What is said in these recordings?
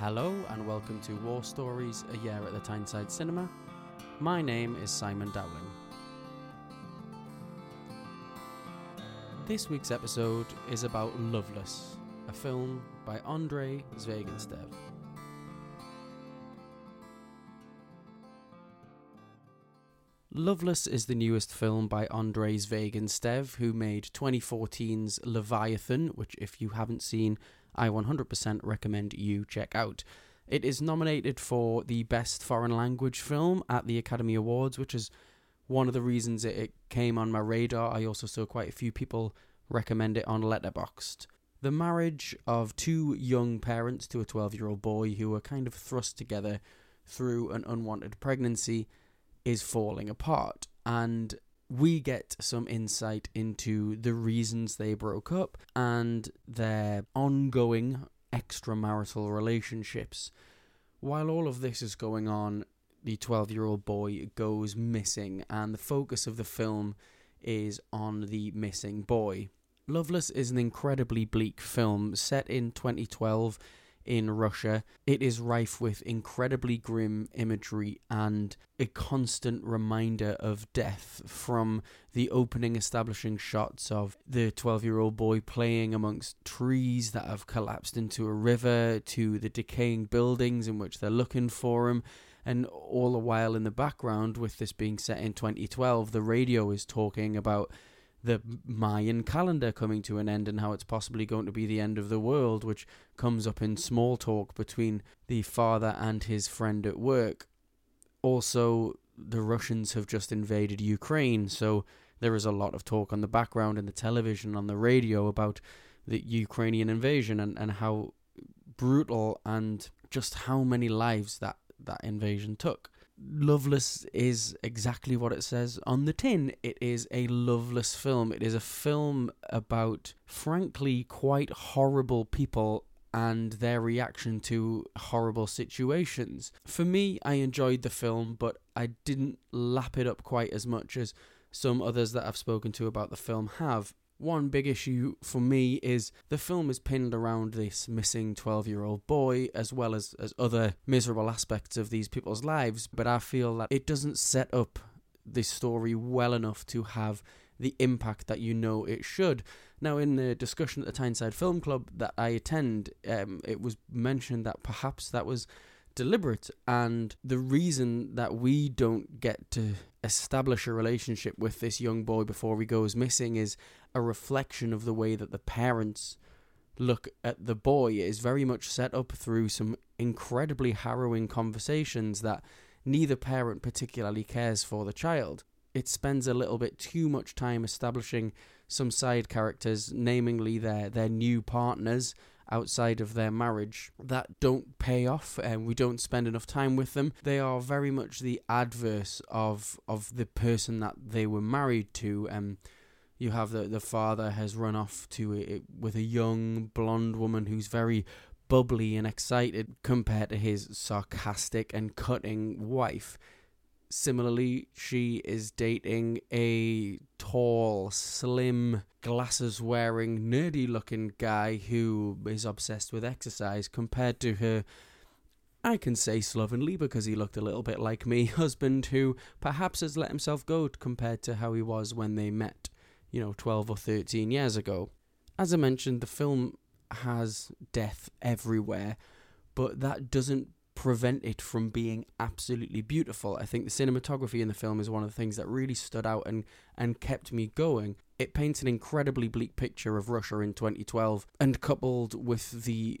Hello and welcome to War Stories, a year at the Tyneside Cinema. My name is Simon Dowling. This week's episode is about Loveless, a film by Andrei Zvyagintsev. Loveless is the newest film by Andrei Zvyagintsev, who made 2014's Leviathan, which, if you haven't seen, I 100% recommend you check out. It is nominated for the Best Foreign Language Film at the Academy Awards, which is one of the reasons it, came on my radar. I also saw quite a few people recommend it on Letterboxd. The marriage of two young parents to a 12 year old boy who are kind of thrust together through an unwanted pregnancy is falling apart. And we get some insight into the reasons they broke up and their ongoing extramarital relationships. While all of this is going on, the 12 year old boy goes missing, and the focus of the film is on the missing boy. Loveless is an incredibly bleak film set in 2012 in Russia. It is rife with incredibly grim imagery and a constant reminder of death from the opening establishing shots of the 12 year old boy playing amongst trees that have collapsed into a river to the decaying buildings in which they're looking for him. And all the while in the background, with this being set in 2012, the radio is talking about the Mayan calendar coming to an end and how it's possibly going to be the end of the world, which comes up in small talk between the father and his friend at work. Also, the Russians have just invaded Ukraine, so there is a lot of talk on the background in the television, on the radio about the Ukrainian invasion and, and how brutal and just how many lives that, that invasion took. Loveless is exactly what it says on the tin. It is a loveless film. It is a film about, frankly, quite horrible people and their reaction to horrible situations. For me, I enjoyed the film, but I didn't lap it up quite as much as some others that I've spoken to about the film have. One big issue for me is the film is pinned around this missing 12 year old boy as well as, as other miserable aspects of these people's lives, but I feel that it doesn't set up this story well enough to have the impact that you know it should. Now, in the discussion at the Tyneside Film Club that I attend, um, it was mentioned that perhaps that was deliberate. And the reason that we don't get to establish a relationship with this young boy before he goes missing is a reflection of the way that the parents look at the boy. It is very much set up through some incredibly harrowing conversations that neither parent particularly cares for the child. It spends a little bit too much time establishing some side characters, namely their their new partners outside of their marriage that don't pay off and we don't spend enough time with them. They are very much the adverse of of the person that they were married to. Um, you have the the father has run off to a, with a young blonde woman who's very bubbly and excited compared to his sarcastic and cutting wife. Similarly, she is dating a tall, slim, glasses wearing, nerdy looking guy who is obsessed with exercise compared to her. I can say slovenly because he looked a little bit like me, husband who perhaps has let himself go compared to how he was when they met, you know, 12 or 13 years ago. As I mentioned, the film has death everywhere, but that doesn't prevent it from being absolutely beautiful. I think the cinematography in the film is one of the things that really stood out and, and kept me going. It paints an incredibly bleak picture of Russia in 2012, and coupled with the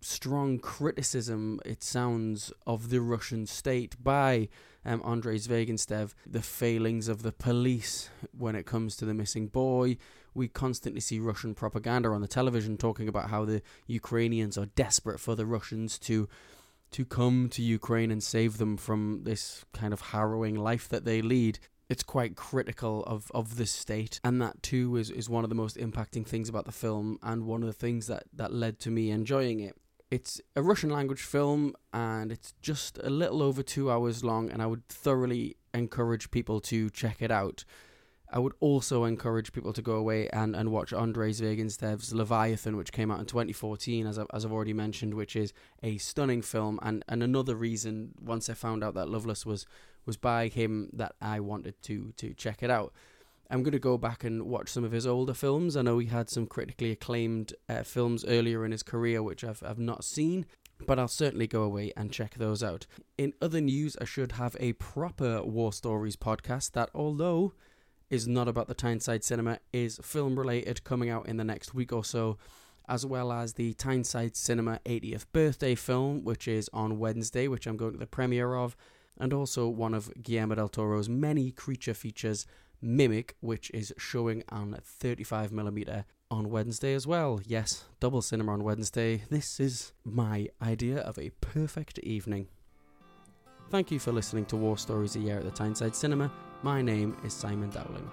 strong criticism, it sounds, of the Russian state by um, Andrei Zvyagintsev, the failings of the police when it comes to the missing boy. We constantly see Russian propaganda on the television talking about how the Ukrainians are desperate for the Russians to to come to Ukraine and save them from this kind of harrowing life that they lead. It's quite critical of, of the state, and that too is, is one of the most impacting things about the film, and one of the things that, that led to me enjoying it. It's a Russian language film, and it's just a little over two hours long, and I would thoroughly encourage people to check it out. I would also encourage people to go away and, and watch Andrei Zvyagintsev's Leviathan, which came out in 2014, as, I, as I've already mentioned, which is a stunning film. And, and another reason, once I found out that Loveless was, was by him, that I wanted to, to check it out. I'm going to go back and watch some of his older films. I know he had some critically acclaimed uh, films earlier in his career, which I've, I've not seen but I'll certainly go away and check those out. In other news, I should have a proper War Stories podcast that, although is not about the Tyneside Cinema, is film related, coming out in the next week or so, as well as the Tyneside Cinema 80th birthday film, which is on Wednesday, which I'm going to the premiere of, and also one of Guillermo del Toro's many creature features, Mimic, which is showing on 35mm on Wednesday as well. Yes, double cinema on Wednesday. This is my idea of a perfect evening. Thank you for listening to War Stories a Year at the Tyneside Cinema. My name is Simon Dowling.